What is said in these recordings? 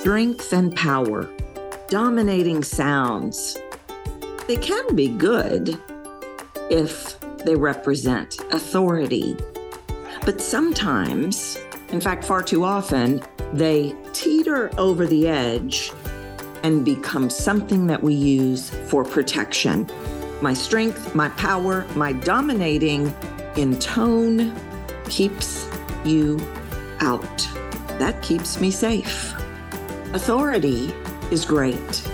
strength and power, dominating sounds. They can be good if they represent authority. But sometimes, in fact, far too often, they teeter over the edge and become something that we use for protection. My strength, my power, my dominating in tone keeps you out. That keeps me safe. Authority is great,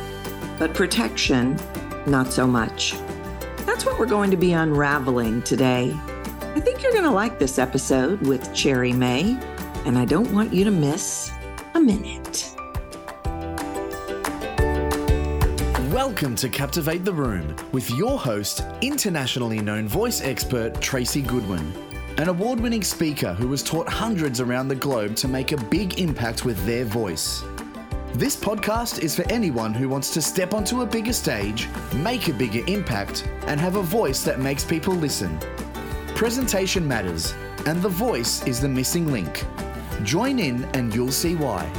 but protection, not so much. That's what we're going to be unraveling today. I think you're going to like this episode with Cherry May, and I don't want you to miss a minute. Welcome to Captivate the Room with your host, internationally known voice expert Tracy Goodwin, an award winning speaker who has taught hundreds around the globe to make a big impact with their voice. This podcast is for anyone who wants to step onto a bigger stage, make a bigger impact, and have a voice that makes people listen. Presentation matters, and the voice is the missing link. Join in and you'll see why.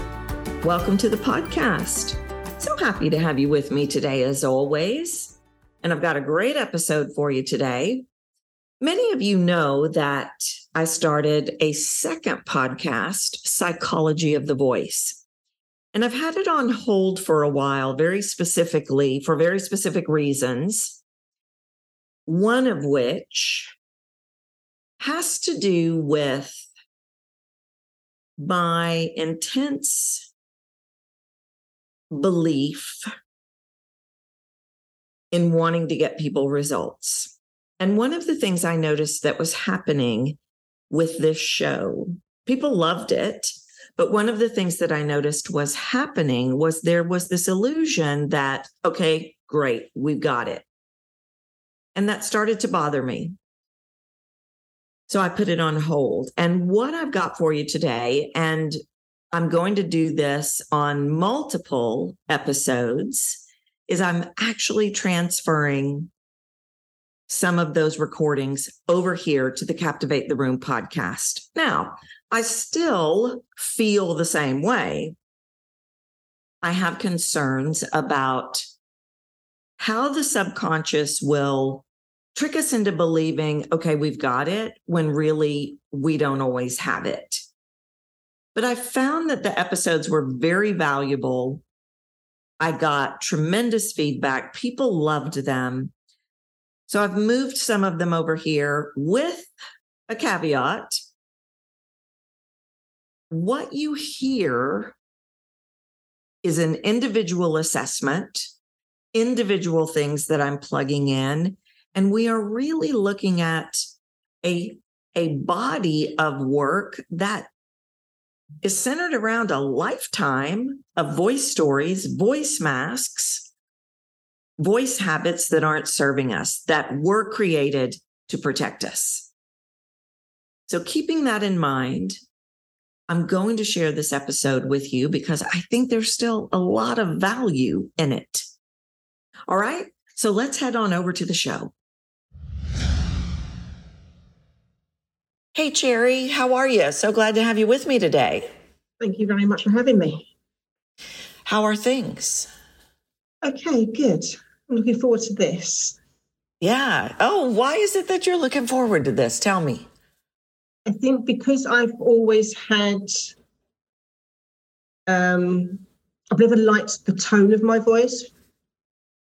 Welcome to the podcast. So happy to have you with me today, as always. And I've got a great episode for you today. Many of you know that I started a second podcast, Psychology of the Voice. And I've had it on hold for a while, very specifically, for very specific reasons. One of which has to do with my intense belief in wanting to get people results. And one of the things I noticed that was happening with this show, people loved it. But one of the things that I noticed was happening was there was this illusion that, okay, great, we've got it. And that started to bother me. So I put it on hold. And what I've got for you today, and I'm going to do this on multiple episodes, is I'm actually transferring some of those recordings over here to the Captivate the Room podcast. Now, I still feel the same way. I have concerns about how the subconscious will trick us into believing, okay, we've got it when really we don't always have it. But I found that the episodes were very valuable. I got tremendous feedback. People loved them. So I've moved some of them over here with a caveat what you hear is an individual assessment, individual things that I'm plugging in. And we are really looking at a, a body of work that is centered around a lifetime of voice stories, voice masks, voice habits that aren't serving us, that were created to protect us. So, keeping that in mind, I'm going to share this episode with you because I think there's still a lot of value in it. All right. So let's head on over to the show. Hey, Cherry, how are you? So glad to have you with me today. Thank you very much for having me. How are things? Okay, good. I'm looking forward to this. Yeah. Oh, why is it that you're looking forward to this? Tell me. I think because I've always had, um, I've never liked the tone of my voice.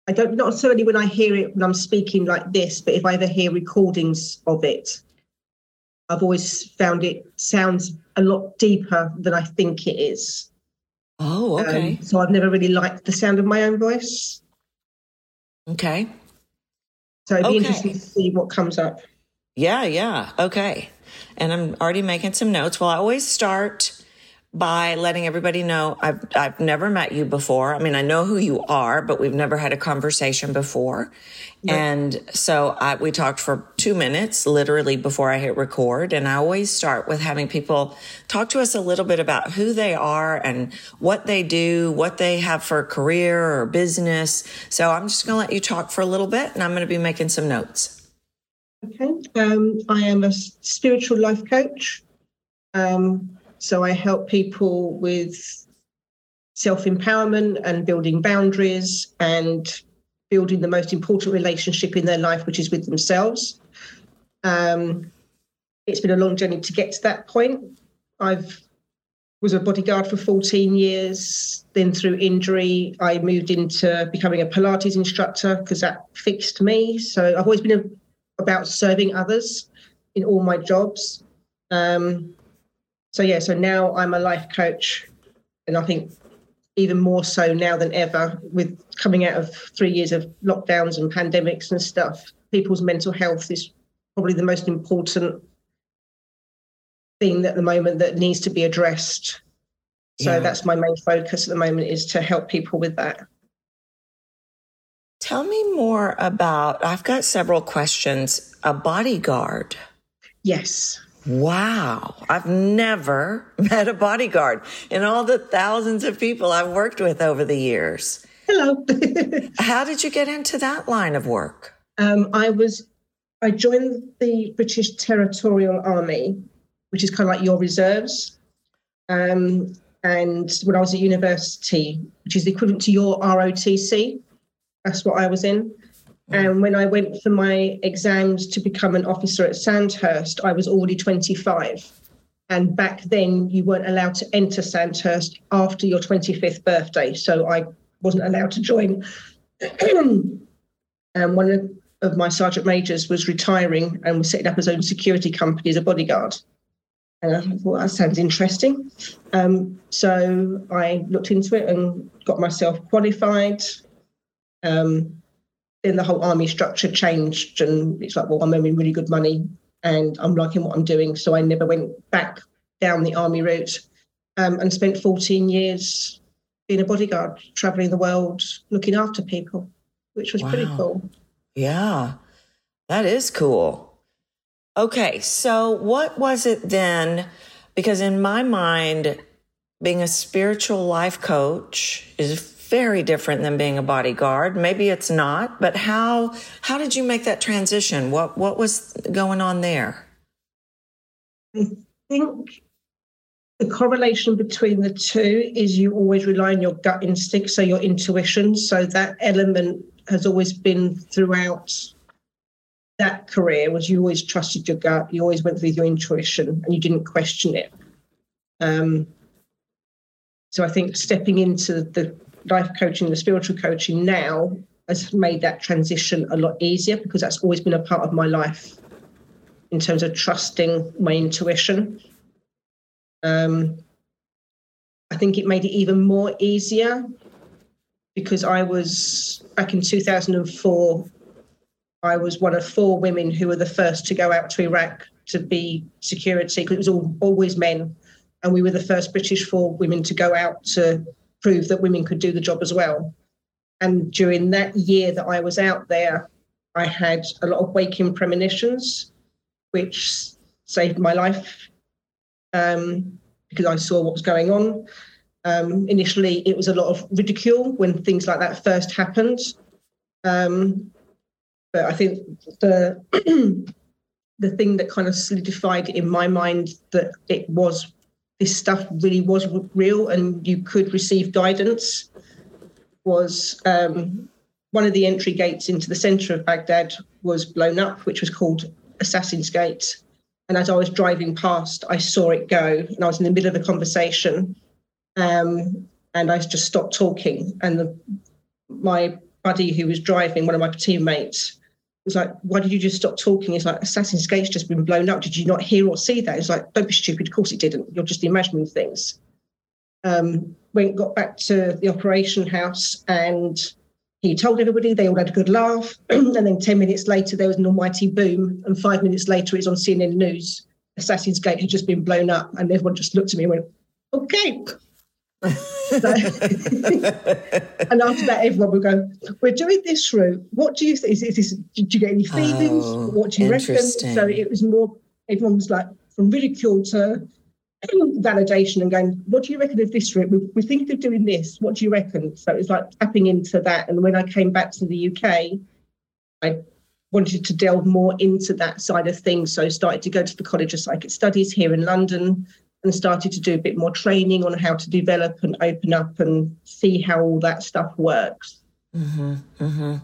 I don't not necessarily when I hear it when I'm speaking like this, but if I ever hear recordings of it, I've always found it sounds a lot deeper than I think it is. Oh, okay. Um, so I've never really liked the sound of my own voice. Okay. So it'd be okay. interesting to see what comes up. Yeah, yeah. Okay and I'm already making some notes. Well, I always start by letting everybody know I've I've never met you before. I mean, I know who you are, but we've never had a conversation before. Right. And so I, we talked for two minutes, literally before I hit record. And I always start with having people talk to us a little bit about who they are and what they do, what they have for a career or business. So I'm just going to let you talk for a little bit, and I'm going to be making some notes. Okay. Um, I am a spiritual life coach. Um, so I help people with self empowerment and building boundaries and building the most important relationship in their life, which is with themselves. Um, it's been a long journey to get to that point. I've was a bodyguard for 14 years. Then through injury, I moved into becoming a Pilates instructor because that fixed me. So I've always been a, about serving others in all my jobs. Um, so yeah, so now I'm a life coach, and I think even more so now than ever with coming out of three years of lockdowns and pandemics and stuff. People's mental health is probably the most important thing at the moment that needs to be addressed. So yeah. that's my main focus at the moment is to help people with that. Tell me more about I've got several questions. A bodyguard. Yes. Wow. I've never met a bodyguard in all the thousands of people I've worked with over the years. Hello. How did you get into that line of work? Um, I was, I joined the British Territorial Army, which is kind of like your reserves. Um, and when I was at university, which is the equivalent to your ROTC, that's what I was in. And when I went for my exams to become an officer at Sandhurst, I was already 25. And back then, you weren't allowed to enter Sandhurst after your 25th birthday. So I wasn't allowed to join. and one of, of my sergeant majors was retiring and was setting up his own security company as a bodyguard. And I thought, that sounds interesting. Um, so I looked into it and got myself qualified. Um, then the whole army structure changed and it's like well i'm earning really good money and i'm liking what i'm doing. So i never went back down the army route um, and spent 14 years being a bodyguard traveling the world looking after people which was wow. pretty cool. Yeah that is cool. Okay so what was it then? Because in my mind being a spiritual life coach is very different than being a bodyguard. Maybe it's not, but how how did you make that transition? What what was going on there? I think the correlation between the two is you always rely on your gut instinct, so your intuition. So that element has always been throughout that career was you always trusted your gut, you always went with your intuition and you didn't question it. Um, so I think stepping into the life coaching, the spiritual coaching now has made that transition a lot easier because that's always been a part of my life in terms of trusting my intuition. Um, I think it made it even more easier because I was back in 2004. I was one of four women who were the first to go out to Iraq to be security because it was all, always men, and we were the first British four women to go out to prove that women could do the job as well. And during that year that I was out there, I had a lot of waking premonitions, which saved my life um, because I saw what was going on. Um, initially, it was a lot of ridicule when things like that first happened. Um, but I think the the thing that kind of solidified in my mind that it was this stuff really was real and you could receive guidance was um, one of the entry gates into the center of Baghdad was blown up, which was called Assassin's Gate. And as I was driving past, I saw it go, and I was in the middle of a conversation, um, and I just stopped talking. And the, my buddy who was driving, one of my teammates, was like, why did you just stop talking? It's like, Assassin's Gate's just been blown up. Did you not hear or see that? It's like, don't be stupid. Of course it didn't. You're just imagining things. Um, went, got back to the operation house and he told everybody, they all had a good laugh. and then 10 minutes later, there was an almighty boom. And five minutes later, it's on CNN News. Assassin's Gate had just been blown up. And everyone just looked at me and went, okay. And after that, everyone would go, We're doing this route. What do you think? Is, is this, did you get any feelings? Oh, what do you reckon? So it was more, everyone was like, from ridicule to validation and going, What do you reckon of this route? We, we think of doing this. What do you reckon? So it was like tapping into that. And when I came back to the UK, I wanted to delve more into that side of things. So I started to go to the College of Psychic Studies here in London and started to do a bit more training on how to develop and open up and see how all that stuff works. Mm-hmm, mm-hmm.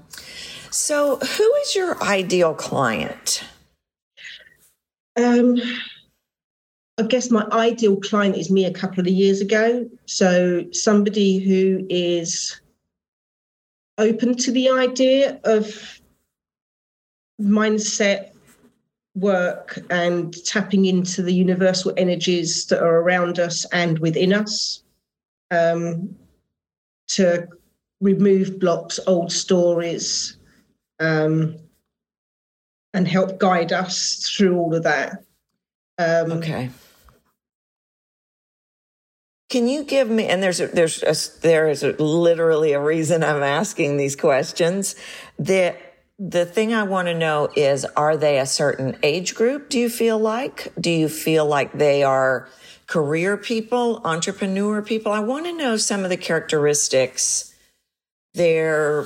So, who is your ideal client? Um, I guess my ideal client is me a couple of years ago. So, somebody who is open to the idea of mindset work and tapping into the universal energies that are around us and within us um, to remove blocks, old stories, um, and help guide us through all of that. Um, okay. Can you give me? And there's a, there's a, there is a, literally a reason I'm asking these questions. That the thing I want to know is are they a certain age group, do you feel like? Do you feel like they are career people, entrepreneur people? I want to know some of the characteristics. They're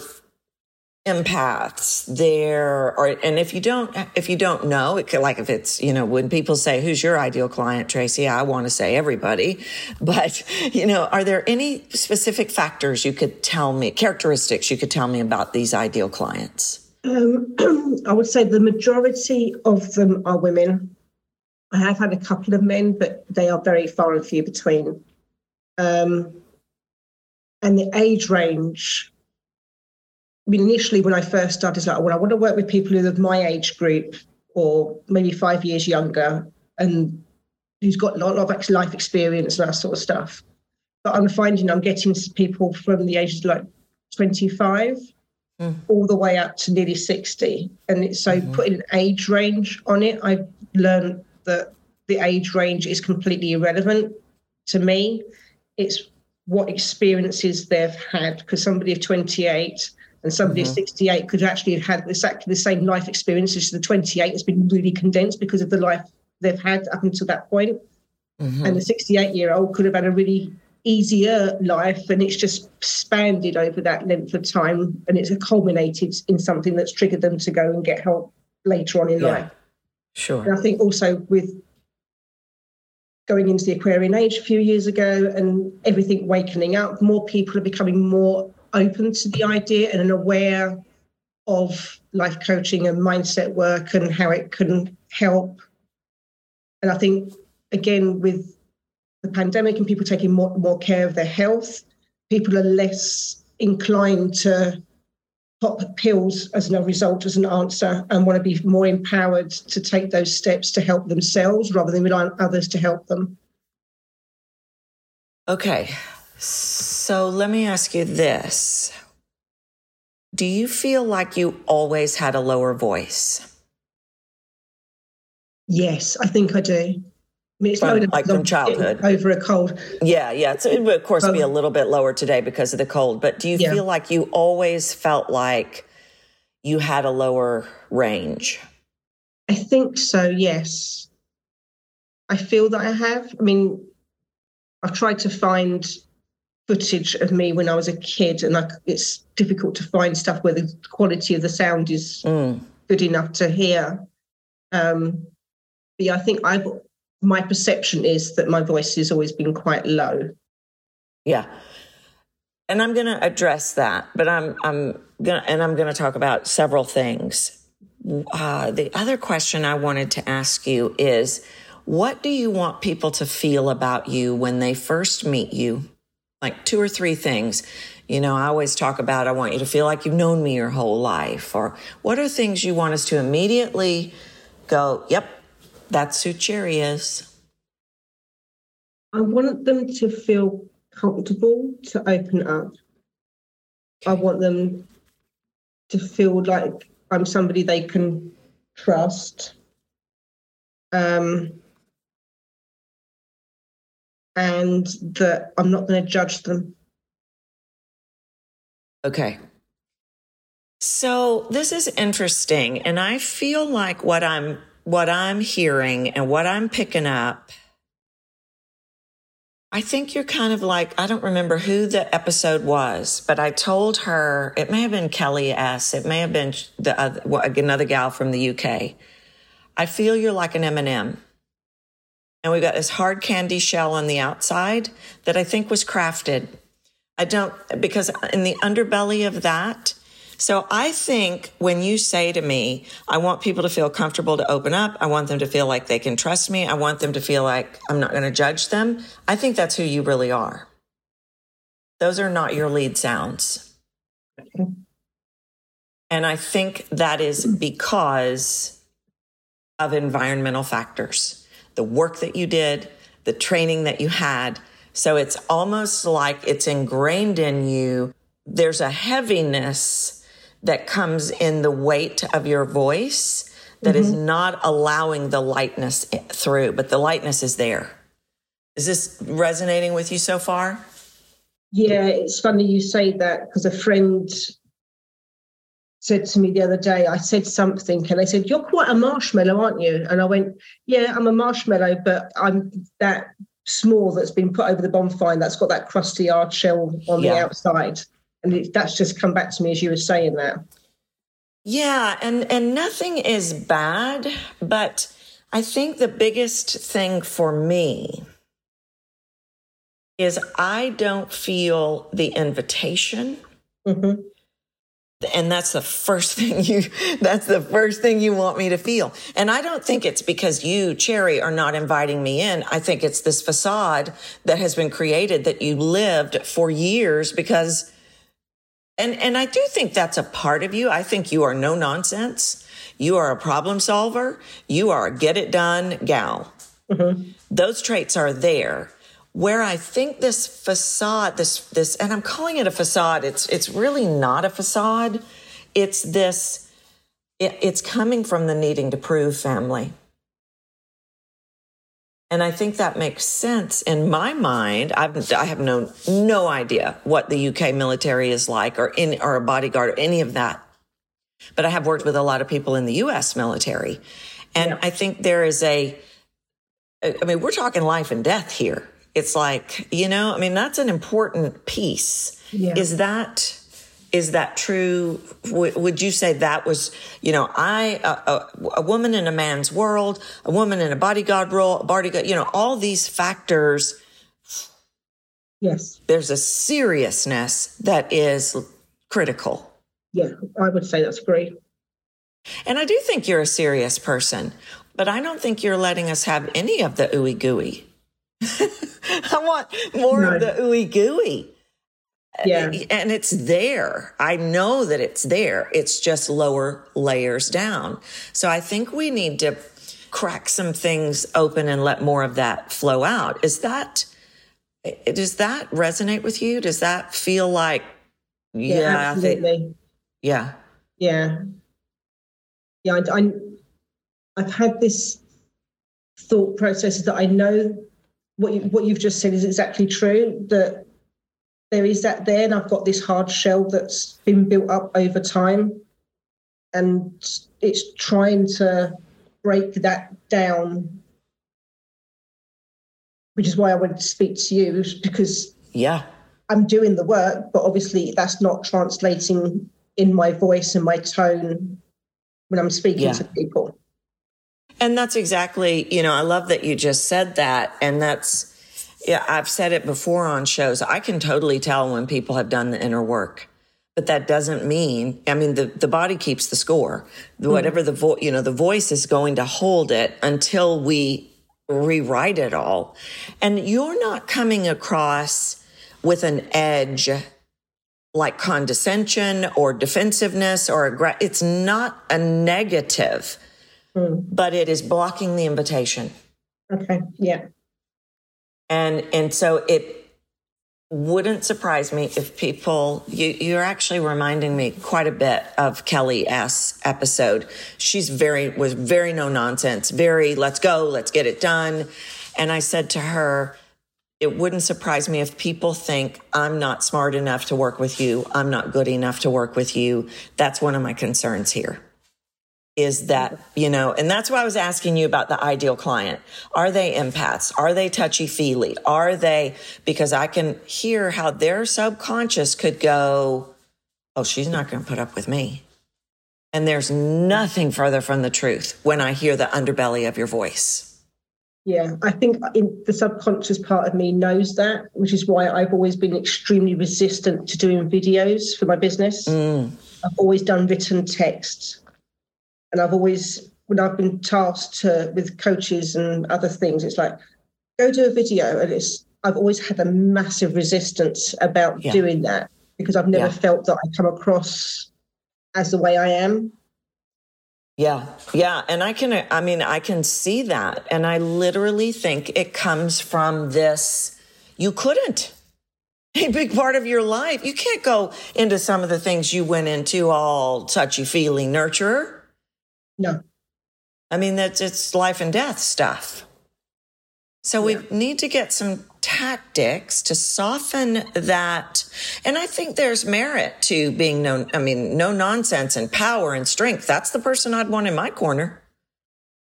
empaths they're or and if you don't if you don't know it could like if it's you know when people say who's your ideal client tracy i want to say everybody but you know are there any specific factors you could tell me characteristics you could tell me about these ideal clients um, I would say the majority of them are women. I have had a couple of men, but they are very far and few between. Um, and the age range, I mean, initially when I first started, it's like, well, I want to work with people who are my age group or maybe five years younger and who's got a lot of life experience and that sort of stuff. But I'm finding I'm getting people from the ages like 25 mm. all the way up to nearly 60. And so mm-hmm. putting an age range on it, I've learned that the age range is completely irrelevant to me. It's what experiences they've had because somebody of 28 and somebody mm-hmm. 68 could actually have had exactly the same life experiences. The 28 has been really condensed because of the life they've had up until that point. Mm-hmm. And the 68 year old could have had a really easier life and it's just expanded over that length of time and it's culminated in something that's triggered them to go and get help later on in yeah, life. Sure. And I think also with going into the Aquarian age a few years ago and everything wakening up, more people are becoming more open to the idea and aware of life coaching and mindset work and how it can help. And I think again with the pandemic and people taking more, more care of their health, people are less inclined to pop pills as a result, as an answer, and want to be more empowered to take those steps to help themselves rather than rely on others to help them. Okay. So let me ask you this. Do you feel like you always had a lower voice? Yes, I think I do. I mean, it's from, like from childhood over a cold. Yeah, yeah. So it would of course um, be a um, little bit lower today because of the cold. But do you yeah. feel like you always felt like you had a lower range? I think so. Yes, I feel that I have. I mean, I've tried to find footage of me when I was a kid, and I, it's difficult to find stuff where the quality of the sound is mm. good enough to hear. Um, but yeah, I think I've my perception is that my voice has always been quite low. Yeah. And I'm going to address that, but I'm I'm going to and I'm going to talk about several things. Uh, the other question I wanted to ask you is what do you want people to feel about you when they first meet you? Like two or three things. You know, I always talk about I want you to feel like you've known me your whole life or what are things you want us to immediately go, "Yep, that's who Cherry is. I want them to feel comfortable to open up. I want them to feel like I'm somebody they can trust. Um, and that I'm not going to judge them. Okay. So this is interesting. And I feel like what I'm what I'm hearing and what I'm picking up, I think you're kind of like, I don't remember who the episode was, but I told her, it may have been Kelly S. It may have been the other, another gal from the UK. I feel you're like an M&M. And we've got this hard candy shell on the outside that I think was crafted. I don't, because in the underbelly of that, so I think when you say to me, I want people to feel comfortable to open up. I want them to feel like they can trust me. I want them to feel like I'm not going to judge them. I think that's who you really are. Those are not your lead sounds. And I think that is because of environmental factors, the work that you did, the training that you had. So it's almost like it's ingrained in you. There's a heaviness that comes in the weight of your voice that mm-hmm. is not allowing the lightness through, but the lightness is there. Is this resonating with you so far? Yeah, it's funny you say that because a friend said to me the other day, I said something and they said, You're quite a marshmallow, aren't you? And I went, Yeah, I'm a marshmallow, but I'm that small that's been put over the bonfire that's got that crusty hard shell on yeah. the outside and it, that's just come back to me as you were saying that. Yeah and and nothing is bad but i think the biggest thing for me is i don't feel the invitation. Mm-hmm. and that's the first thing you that's the first thing you want me to feel. And i don't think it's because you cherry are not inviting me in. I think it's this facade that has been created that you lived for years because and, and I do think that's a part of you. I think you are no nonsense. You are a problem solver. You are a get it done gal. Mm-hmm. Those traits are there. Where I think this facade, this, this, and I'm calling it a facade. It's, it's really not a facade. It's this, it, it's coming from the needing to prove family. And I think that makes sense in my mind. I've, I have no, no idea what the UK military is like or in, or a bodyguard or any of that. But I have worked with a lot of people in the US military. And yeah. I think there is a, I mean, we're talking life and death here. It's like, you know, I mean, that's an important piece. Yeah. Is that, is that true? W- would you say that was, you know, I, a, a, woman in a man's world, a woman in a bodyguard role, a bodyguard, you know, all these factors. Yes. There's a seriousness that is critical. Yeah, I would say that's great. And I do think you're a serious person, but I don't think you're letting us have any of the ooey gooey. I want more no. of the ooey gooey. Yeah. Eh, and it's there. I know that it's there. It's just lower layers down. So I think we need to crack some things open and let more of that flow out. Is that, eh, does that resonate with you? Does that feel like, yeah, yeah absolutely. Think, yeah. Yeah. Yeah. I, I, I've had this thought process that I know what you, what you've just said is exactly true that there is that there, and I've got this hard shell that's been built up over time, and it's trying to break that down. Which is why I wanted to speak to you because yeah, I'm doing the work, but obviously that's not translating in my voice and my tone when I'm speaking yeah. to people. And that's exactly, you know, I love that you just said that. And that's yeah, I've said it before on shows. I can totally tell when people have done the inner work. But that doesn't mean, I mean, the, the body keeps the score. Mm. Whatever the voice, you know, the voice is going to hold it until we rewrite it all. And you're not coming across with an edge like condescension or defensiveness or aggr- it's not a negative, mm. but it is blocking the invitation. Okay. Yeah. And, and so it wouldn't surprise me if people, you, you're actually reminding me quite a bit of Kelly S episode. She's very, was very no nonsense, very let's go, let's get it done. And I said to her, it wouldn't surprise me if people think I'm not smart enough to work with you. I'm not good enough to work with you. That's one of my concerns here is that, you know, and that's why I was asking you about the ideal client. Are they empaths? Are they touchy feely? Are they, because I can hear how their subconscious could go, oh, she's not going to put up with me. And there's nothing further from the truth when I hear the underbelly of your voice. Yeah, I think in the subconscious part of me knows that, which is why I've always been extremely resistant to doing videos for my business. Mm. I've always done written text, and I've always, when I've been tasked to, with coaches and other things, it's like go do a video, and it's I've always had a massive resistance about Yeah. doing that because I've never Yeah. felt that I come across as the way I am. Yeah. Yeah. And I can, I mean, I can see that. And I literally think it comes from this you couldn't. A big part of your life. You can't go into some of the things you went into all touchy feely nurturer. No, I mean, that's it's life and death stuff. So Yeah. we need to get some tactics to soften that. And I think there's merit to being no, I mean, no nonsense and power and strength. That's the person I'd want in my corner.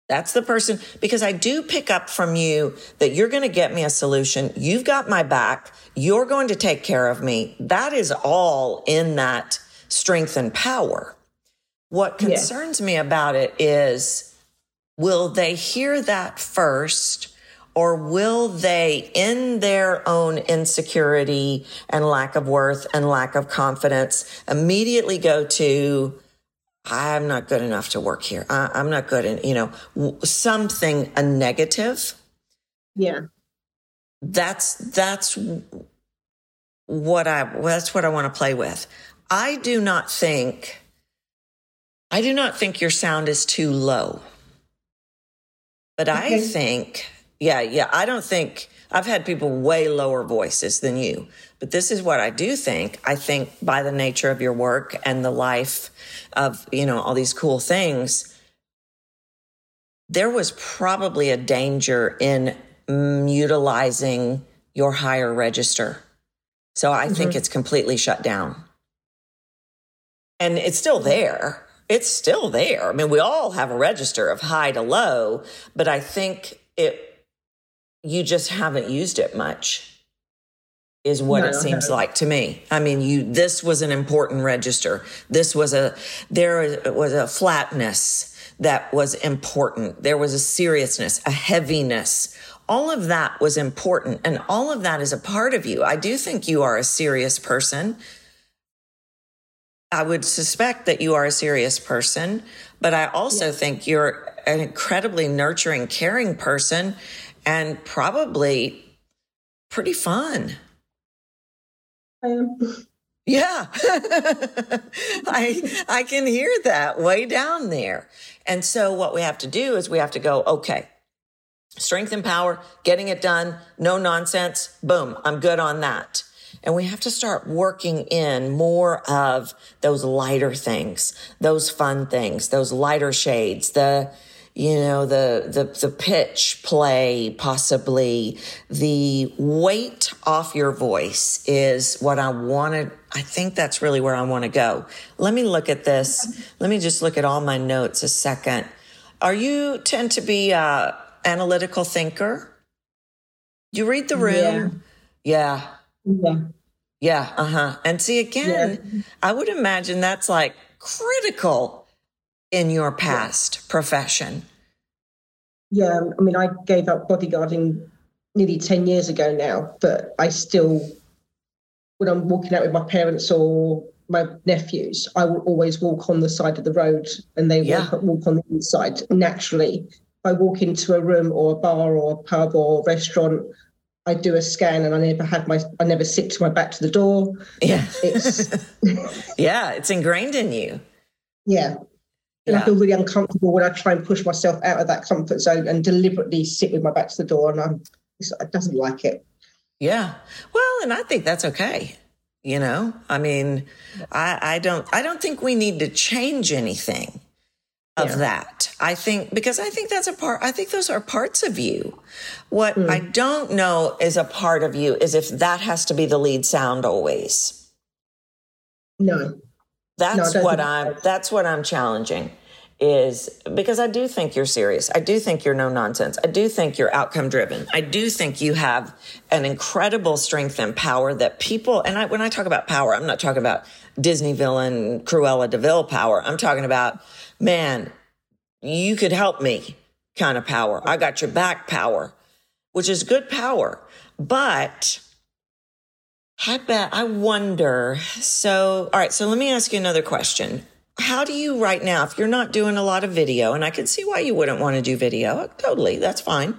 That's the person because I do pick up from you that you're going to get me a solution. You've got my back. You're going to take care of me. That is all in that strength and power. What Yeah. concerns me about it is will they hear that first or will they in their own insecurity and lack of worth and lack of confidence immediately go to i'm not good enough to work here. I, i'm not good in you know something a negative? Yeah, that's that's what i that's what i want to play with. I do not think i do not think your sound is too low but i think yeah yeah i don't think i've had people way lower voices than you but this is what i do think i think by the nature of your work and the life of you know all these cool things there was probably a danger in mm, utilizing your higher register. So I think it's completely shut down. And it's still there. It's still there. I mean, we all have a register of high to low, but I think it, you just haven't used it much is what No, it seems like to me. I mean, you, this was an important register. This was a, there was a flatness that was important. There was a seriousness, a heaviness. All of that was important. And all of that is a part of you. I do think you are a serious person. I would suspect that you are a serious person, but I also think you're an incredibly nurturing, caring person and probably pretty fun. um, Yeah. I I can hear that way down there. And so what we have to do is we have to go, okay. Strength and power, getting it done, no nonsense. Boom, I'm good on that. And we have to start working in more of those lighter things, those fun things, those lighter shades, the you know the the the pitch play possibly. The weight off your voice is what i wanted i think that's really where i want to go. Let me look at this. Let me just look at all my notes a second. Are you tend to be a analytical thinker? You read the room? Yeah. Yeah, yeah, uh-huh. And see again, I would imagine that's like critical in your past profession. yeah. I mean, I gave up bodyguarding nearly 10 years ago now, but I still, when I'm walking out with my parents or my nephews, I will always walk on the side of the road and they Yeah. walk, walk on the inside naturally. If I walk into a room or a bar or a pub or a restaurant, I do a scan and I never have my, I never sit to my back to the door. Yeah. It's, yeah, it's ingrained in you. yeah. And Yeah. I feel really uncomfortable when I try and push myself out of that comfort zone and deliberately sit with my back to the door, and I'm, it doesn't like it. Yeah. Well, and I think that's okay. You know, I mean, I, I don't, I don't think we need to change anything of Yeah. that. I think, because I think that's a part, I think those are parts of you. What hmm. I don't know is a part of you is if that has to be the lead sound always. No, That's don't what I'm, that's what I'm challenging is because I do think you're serious. I do think you're no nonsense. I do think you're outcome driven. I do think you have an incredible strength and power that people, and I, when I talk about power, I'm not talking about Disney villain Cruella de Vil power. I'm talking about, man, you could help me kind of power. I got your back power, which is good power. But I bet, I wonder. So, all right. So let me ask you another question. How do you right now, if you're not doing a lot of video, and I can see why you wouldn't want to do video, totally, that's fine.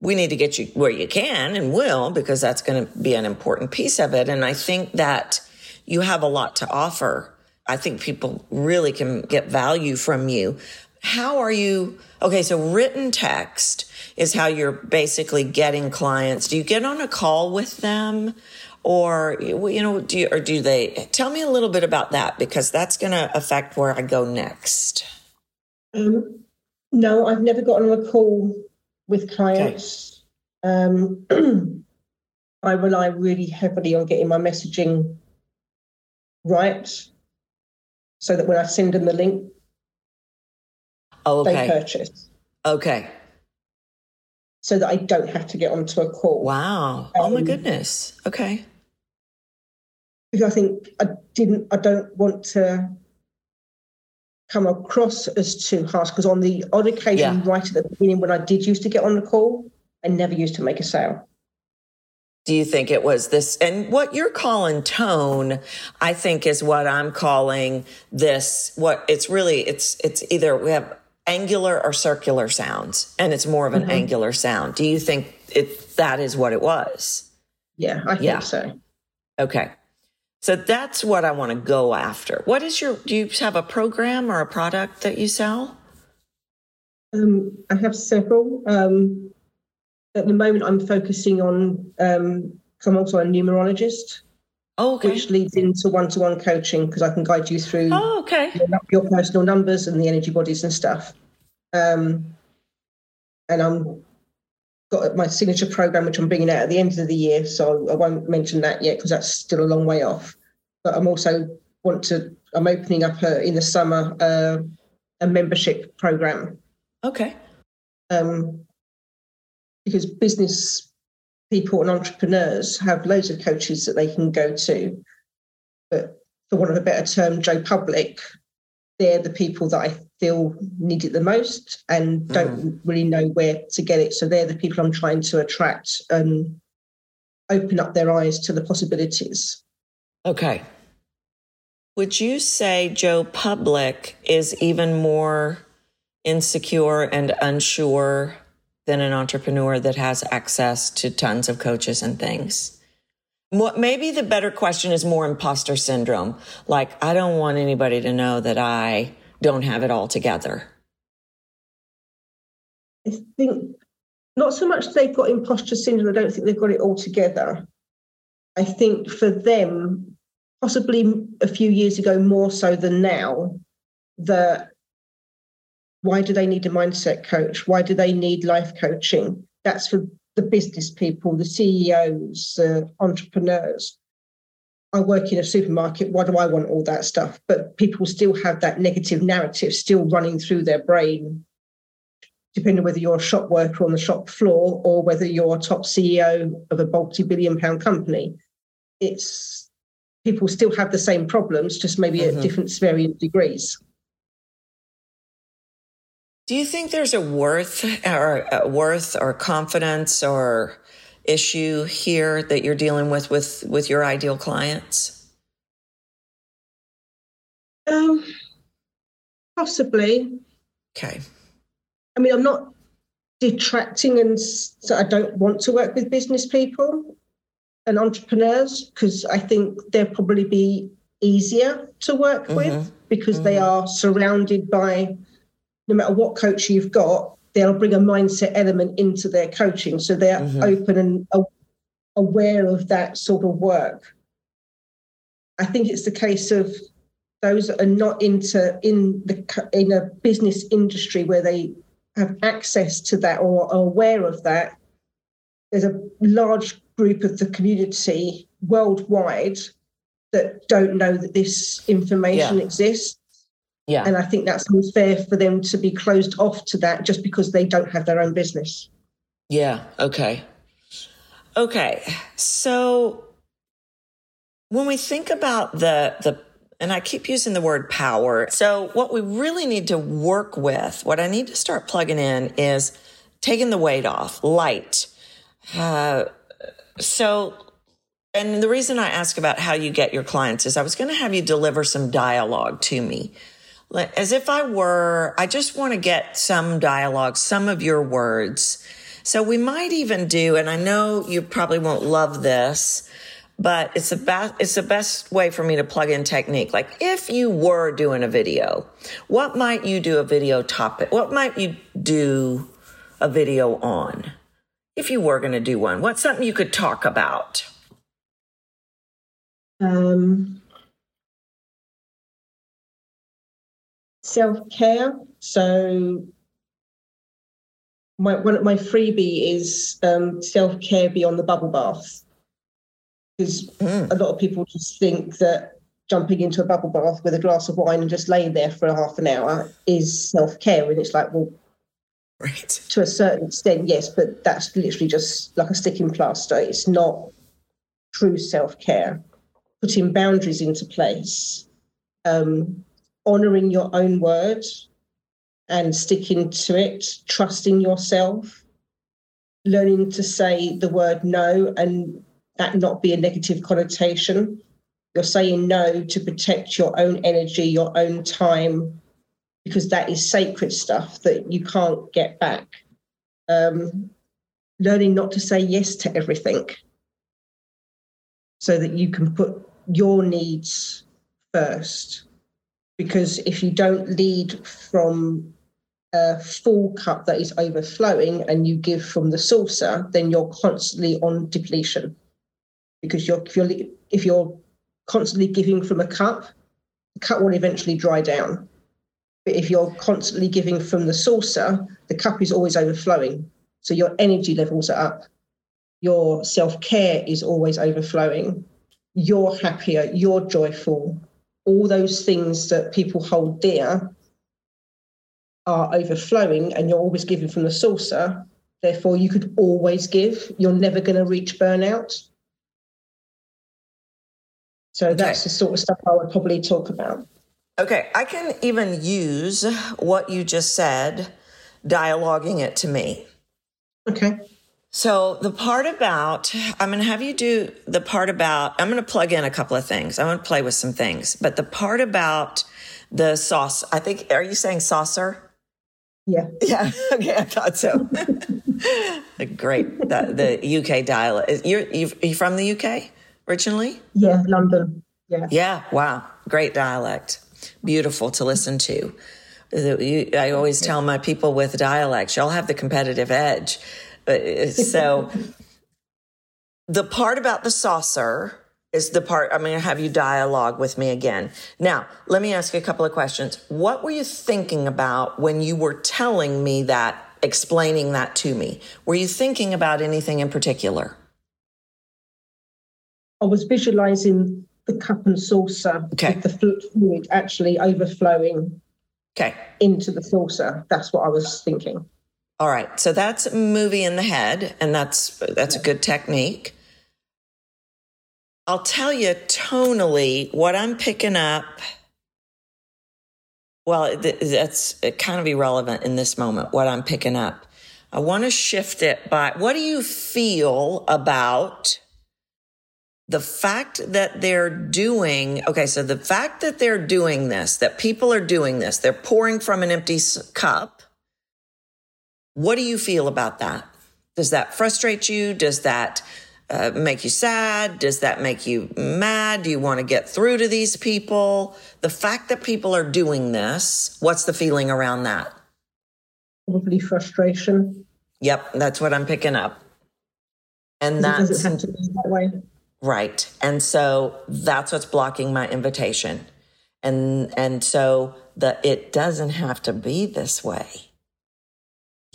We need to get you where you can and will, because that's going to be an important piece of it. And I think that you have a lot to offer. I think people really can get value from you. How are you? Okay, so written text is how you're basically getting clients. Do you get on a call with them? Or, you know, do you, or do they tell me a little bit about that because that's going to affect where I go next. Um, no, I've never gotten on a call with clients. Okay. Um, I rely really heavily on getting my messaging right so that when I send them the link, oh, okay. they purchase. Okay. So that I don't have to get onto a call. Wow. Um, oh my um, goodness. Okay. Because I think I didn't, I don't want to come across as too harsh because on the odd occasion, yeah. right at the beginning, when I did used to get on the call, I never used to make a sale do you think it was this and what you're calling tone i think is what i'm calling this what it's really it's it's either we have angular or circular sounds and it's more of an mm-hmm. angular sound. Do you think it that is what it was? Yeah i think yeah. so. Okay. So that's what i want to go after. What is your do you have a program or a product that you sell? Um, i have several. Um, at the moment, I'm focusing on, um, I'm also a numerologist. Oh, okay. Which leads into one to one coaching because I can guide you through oh, okay. your, your, personal numbers and the energy bodies and stuff. Um, and I'm got my signature program, which I'm bringing out at the end of the year. So I won't mention that yet because that's still a long way off. But I'm also want to, I'm opening up a, in the summer uh, a membership program. Okay. Um, because business people and entrepreneurs have loads of coaches that they can go to. But for want of a better term, Joe Public, they're the people that I feel need it the most and don't mm. really know where to get it. So they're the people I'm trying to attract and open up their eyes to the possibilities. Okay. Would you say Joe Public is even more insecure and unsure than an entrepreneur that has access to tons of coaches and things. What maybe the better question is more imposter syndrome. Like, I don't want anybody to know that I don't have it all together. I think not so much they've got imposter syndrome, I don't think they've got it all together. I think for them, possibly a few years ago, more so than now, that why do they need a mindset coach? Why do they need life coaching? That's for the business people, the CEOs, the entrepreneurs. I work in a supermarket. Why do I want all that stuff? But people still have that negative narrative still running through their brain, depending on whether you're a shop worker on the shop floor or whether you're a top CEO of a multi billion pound company. It's people still have the same problems, just maybe mm-hmm. at different varying degrees. Do you think there's a worth or a worth or confidence or issue here that you're dealing with with with your ideal clients? Um, possibly. Okay. I mean, I'm not detracting, and so I don't want to work with business people and entrepreneurs because I think they'll probably be easier to work mm-hmm. with because mm-hmm. they are surrounded by no matter what coach you've got, they'll bring a mindset element into their coaching. So they're mm-hmm. open and aware of that sort of work. I think it's the case of those that are not into in the in a business industry where they have access to that or are aware of that. There's a large group of the community worldwide that don't know that this information yeah. exists. Yeah. And I think that's unfair for them to be closed off to that just because they don't have their own business. Yeah. Okay. Okay. So when we think about the the and I keep using the word power. So, what we really need to work with, what I need to start plugging in is taking the weight off, light. Uh, so, and the reason I ask about how you get your clients is I was going to have you deliver some dialogue to me. As if I were, I just want to get some dialogue, some of your words. So we might even do, and I know you probably won't love this, but it's the best it's the best way for me to plug in technique. Like if you were doing a video what might you do a video topic? What might you do a video on? If you were going to do one what's something you could talk about? Um self-care so my one of my freebie is um, self-care beyond the bubble bath because mm. a lot of people just think that jumping into a bubble bath with a glass of wine and just laying there for half an hour is self care. And it's like, well, right. to a certain extent, yes, but that's literally just like a sticking plaster. It's not true self care. Putting boundaries into place, um, honoring your own word and sticking to it, trusting yourself, learning to say the word no and that not be a negative connotation. You're saying no to protect your own energy, your own time, because that is sacred stuff that you can't get back. Um, learning not to say yes to everything so that you can put your needs first. Because if you don't lead from a full cup that is overflowing and you give from the saucer, then you're constantly on depletion because you're, if you're if you're constantly giving from a cup, the cup will eventually dry down. But if you're constantly giving from the saucer, the cup is always overflowing. So your energy levels are up. Your self care is always overflowing. You're happier. You're joyful. All those things that people hold dear are overflowing, and you're always giving from the saucer. Therefore, you could always give. You're never going to reach burnout so okay. that's the sort of stuff I would probably talk about. Okay, I can even use what you just said, dialoguing it to me. Okay. So the part about, I'm going to have you do the part about, I'm going to plug in a couple of things. I want to play with some things, but the part about the sauce, I think, are you saying saucer? Yeah. Yeah. Okay. I thought so. Great. The, the UK dialect. You're, you're from the UK? originally? Yeah, London. Yeah. Yeah. Wow. Great dialect. Beautiful to listen to. I always tell my people with dialects, y'all have the competitive edge. Uh, so the part about the saucer is the part I'm going to have you dialogue with me again. Now, let me ask you a couple of questions. What were you thinking about when you were telling me that, explaining that to me? Were you thinking about anything in particular? I was visualizing the cup and saucer okay. with the fluid actually overflowing okay. into the saucer. That's what I was thinking. All right. So that's movie in the head, and that's that's a good technique. I'll tell you tonally what I'm picking up. Well, that's kind of irrelevant in this moment, what I'm picking up. I want to shift it by what do you feel about the fact that they're doing, okay, so the fact that they're doing this, that people are doing this, they're pouring from an empty cup. What do you feel about that? Does that frustrate you? Does that uh, make you sad? Does that make you mad? Do you want to get through to these people? The fact that people are doing this, what's the feeling around that? Probably frustration. Yep, that's what I'm picking up. And that does it have to be that way? Right. And so that's what's blocking my invitation. And and so the it doesn't have to be this way.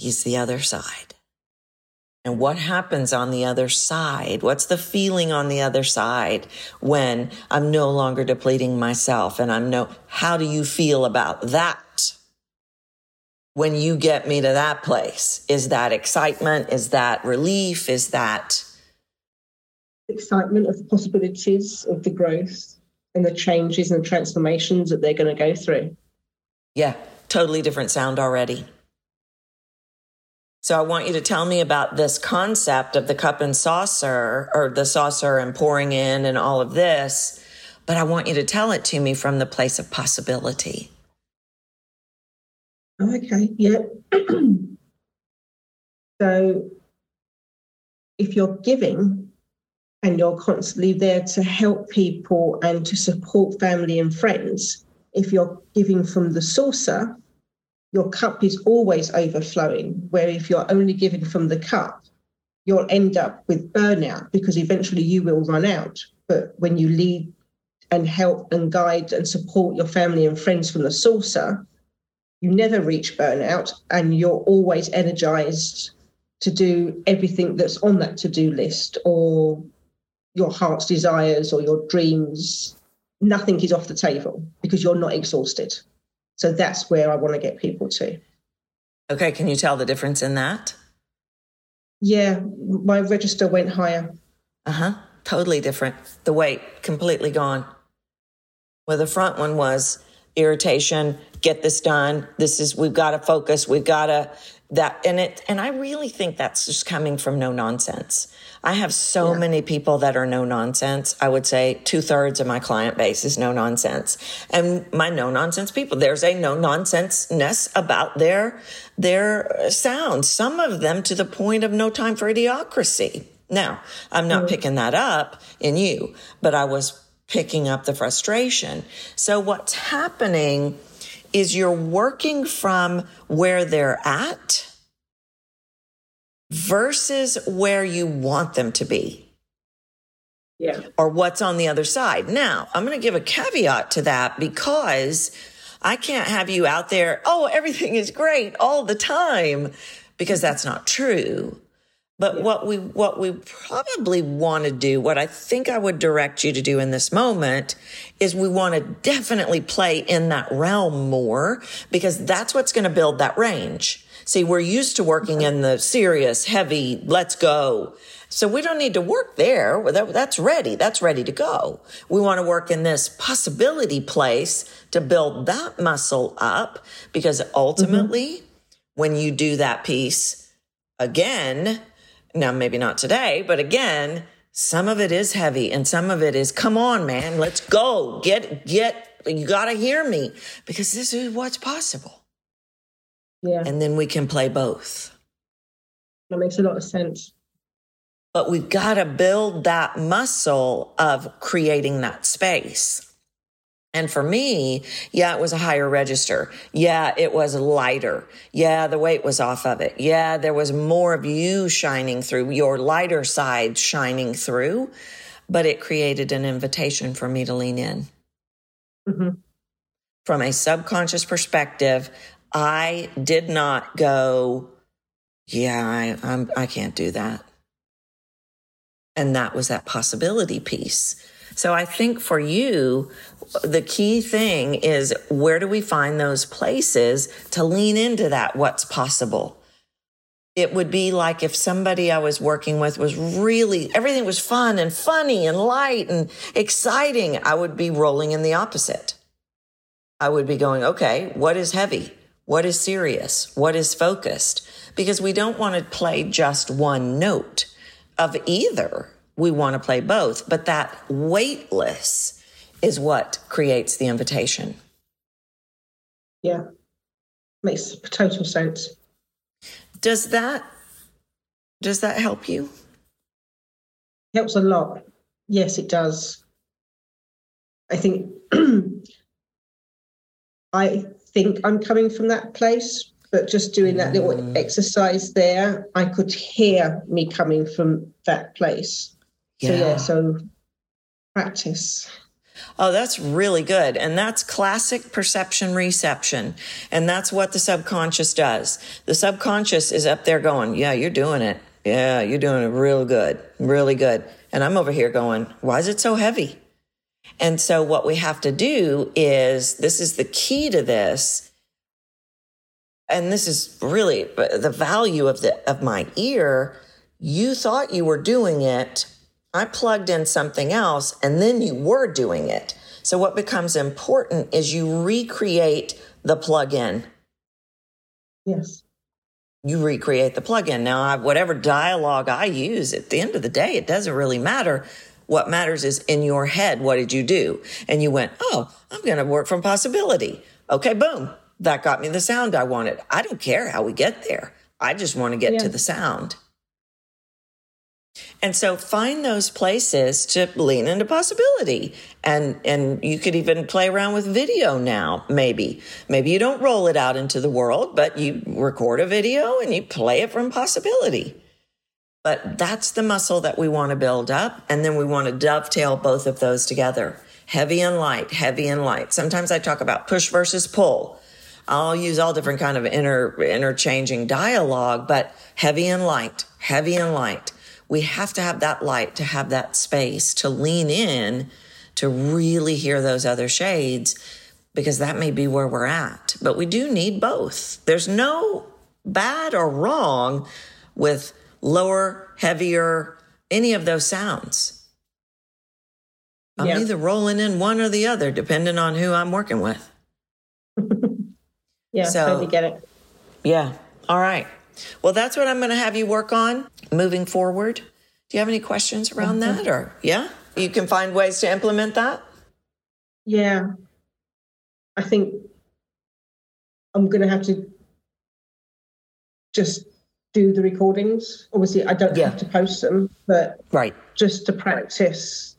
He's the other side. And what happens on the other side? What's the feeling on the other side when I'm no longer depleting myself and I'm no, how do you feel about that? When you get me to that place, is that excitement? Is that relief? Is that excitement of the possibilities of the growth. and the changes and transformations that they're going to go through. Yeah, totally different sound already. So I want you to tell me about this concept of the cup and saucer or the saucer and pouring in and all of this, but I want you to tell it to me from the place of possibility. Okay, yeah. so if you're giving and you're constantly there to help people and to support family and friends, if you're giving from the saucer, your cup is always overflowing. Where if you're only giving from the cup, you'll end up with burnout because eventually you will run out. But when you lead and help and guide and support your family and friends from the saucer, you never reach burnout and you're always energized to do everything that's on that to do list or your heart's desires or your dreams. Nothing is off the table because you're not exhausted. So that's where I want to get people to. Okay. Can you tell the difference in that? Yeah, my register went higher. Uh huh. Totally different. The weight completely gone. Where the front one was irritation, get this done. This is, we've got to focus. We've got to, that, and it, and I really think that's just coming from no nonsense. I have so yeah. many people that are no nonsense. I would say two thirds of my client base is no nonsense. And my no nonsense people, there's a no nonsenseness about their, their sound. Some of them to the point of no time for idiocracy. Now, I'm not mm. picking that up in you, but I was picking up the frustration. So what's happening is you're working from where they're at versus where you want them to be. Yeah. Or what's on the other side. Now, I'm going to give a caveat to that because I can't have you out there, oh, everything is great all the time, because that's not true. But yeah. what we, what we probably want to do, what I think I would direct you to do in this moment is we want to definitely play in that realm more because that's what's going to build that range. See, we're used to working in the serious, heavy, let's go. So we don't need to work there. That's ready. That's ready to go. We want to work in this possibility place to build that muscle up because ultimately, mm-hmm. when you do that piece again, now maybe not today, but again, some of it is heavy and some of it is, come on, man, let's go. Get, get, you got to hear me because this is what's possible. Yeah. And then we can play both. That makes a lot of sense. But we've got to build that muscle of creating that space. And for me, yeah, it was a higher register. Yeah, it was lighter. Yeah, the weight was off of it. Yeah, there was more of you shining through, your lighter side shining through, but it created an invitation for me to lean in. Mm-hmm. From a subconscious perspective, I did not go, yeah, I, I'm, I can't do that. And that was that possibility piece. So I think for you, the key thing is where do we find those places to lean into that? What's possible? It would be like if somebody I was working with was really, everything was fun and funny and light and exciting. I would be rolling in the opposite. I would be going, okay, what is heavy? What is serious? What is focused? Because we don't want to play just one note of either. We want to play both, but that weightless is what creates the invitation. Yeah. Makes total sense. Does that does that help you? Helps a lot. Yes, it does. I think I think I'm coming from that place, but just doing that little mm. exercise there, I could hear me coming from that place. Yeah. So, yeah, so practice. Oh, that's really good. And that's classic perception reception. And that's what the subconscious does. The subconscious is up there going, Yeah, you're doing it. Yeah, you're doing it real good, really good. And I'm over here going, Why is it so heavy? And so what we have to do is this is the key to this. And this is really the value of the of my ear. You thought you were doing it. I plugged in something else and then you were doing it. So what becomes important is you recreate the plug-in. Yes. You recreate the plug-in. Now, I, whatever dialogue I use, at the end of the day, it doesn't really matter. What matters is in your head, what did you do? And you went, oh, I'm going to work from possibility. Okay, boom. That got me the sound I wanted. I don't care how we get there. I just want to get Yeah. to the sound. And so find those places to lean into possibility. And and you could even play around with video now, maybe. Maybe you don't roll it out into the world, but you record a video and you play it from possibility. But that's the muscle that we want to build up. And then we want to dovetail both of those together. Heavy and light, heavy and light. Sometimes I talk about push versus pull. I'll use all different kind of inter, interchanging dialogue, but heavy and light, heavy and light. We have to have that light to have that space to lean in to really hear those other shades because that may be where we're at. But we do need both. There's no bad or wrong with lower, heavier, any of those sounds. I'm Yeah. either rolling in one or the other, depending on who I'm working with. Yeah, So- totally get it. Yeah. All right. Well, that's what I'm going to have you work on moving forward. Do you have any questions around that or yeah? You can find ways to implement that? Yeah. I think I'm going to have to just do the recordings. Obviously, I don't Yeah. have to post them, but Right. just to practice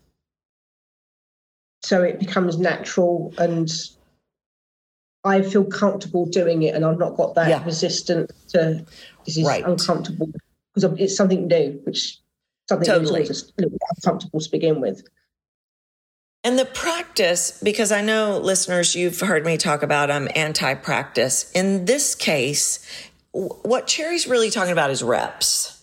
so it becomes natural and I feel comfortable doing it and I've not got that Yeah. resistance to this is Right. uncomfortable because it's something new, which something Totally. is always a little uncomfortable to begin with. And the practice, because I know listeners, you've heard me talk about um, I'm anti practice. In this case, what Cherry's really talking about is reps.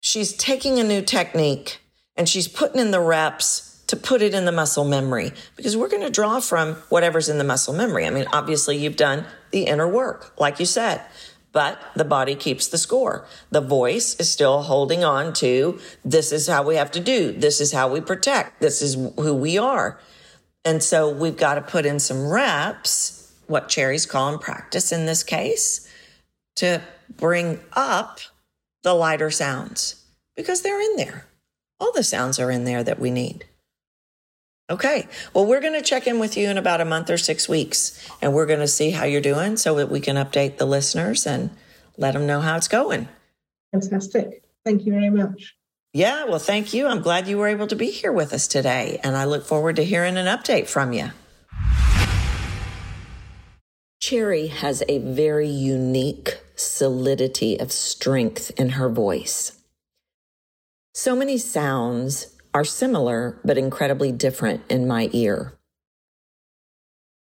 She's taking a new technique and she's putting in the reps to put it in the muscle memory because we're going to draw from whatever's in the muscle memory. I mean, obviously, you've done the inner work, like you said, but the body keeps the score. The voice is still holding on to this is how we have to do, this is how we protect, this is who we are. And so we've got to put in some reps, what Cherry's calling practice in this case, to bring up the lighter sounds because they're in there. All the sounds are in there that we need. Okay. Well, we're going to check in with you in about a month or six weeks, and we're going to see how you're doing so that we can update the listeners and let them know how it's going. Fantastic. Thank you very much. Yeah. Well, thank you. I'm glad you were able to be here with us today, and I look forward to hearing an update from you. Cherry has a very unique solidity of strength in her voice. So many sounds are similar but incredibly different in my ear.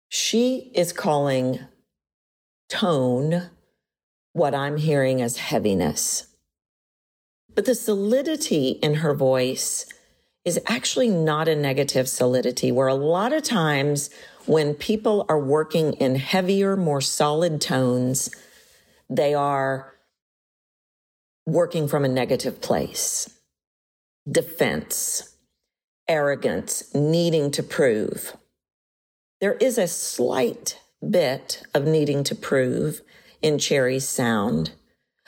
She is calling tone what I'm hearing as heaviness. But the solidity in her voice is actually not a negative solidity, where a lot of times when people are working in heavier, more solid tones, they are working from a negative place. Defense, arrogance, needing to prove. There is a slight bit of needing to prove in Cherry's sound,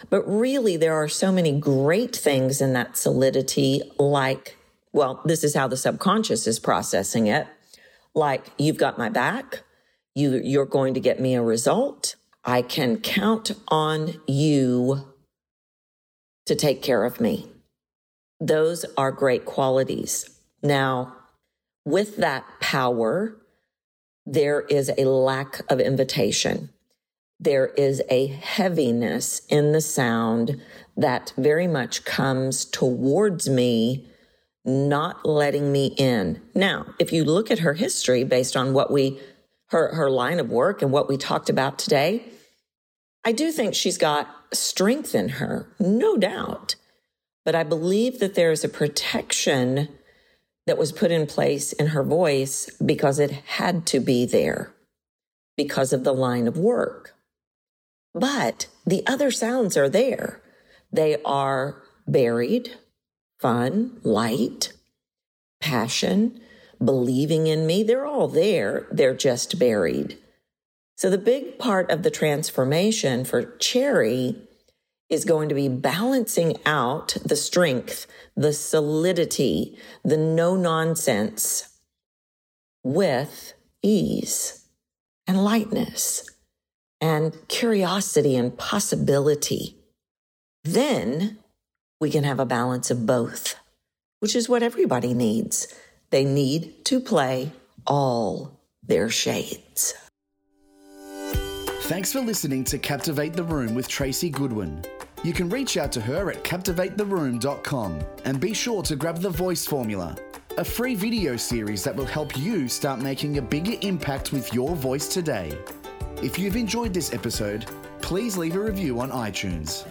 but really there are so many great things in that solidity, like, well, this is how the subconscious is processing it. Like, you've got my back. You, you're going to get me a result. I can count on you to take care of me. Those are great qualities. Now, with that power, there is a lack of invitation. There is a heaviness in the sound that very much comes towards me, not letting me in. Now, if you look at her history based on what we, her, her line of work and what we talked about today, I do think she's got strength in her, no doubt. But I believe that there is a protection that was put in place in her voice because it had to be there because of the line of work. But the other sounds are there. They are buried, fun, light, passion, believing in me. They're all there, they're just buried. So, the big part of the transformation for Cherry is going to be balancing out the strength, the solidity, the no nonsense with ease and lightness and curiosity and possibility. Then we can have a balance of both, which is what everybody needs. They need to play all their shades. Thanks for listening to Captivate the Room with Tracy Goodwin. You can reach out to her at captivatetheroom.com and be sure to grab the voice formula, a free video series that will help you start making a bigger impact with your voice today. If you've enjoyed this episode, please leave a review on iTunes.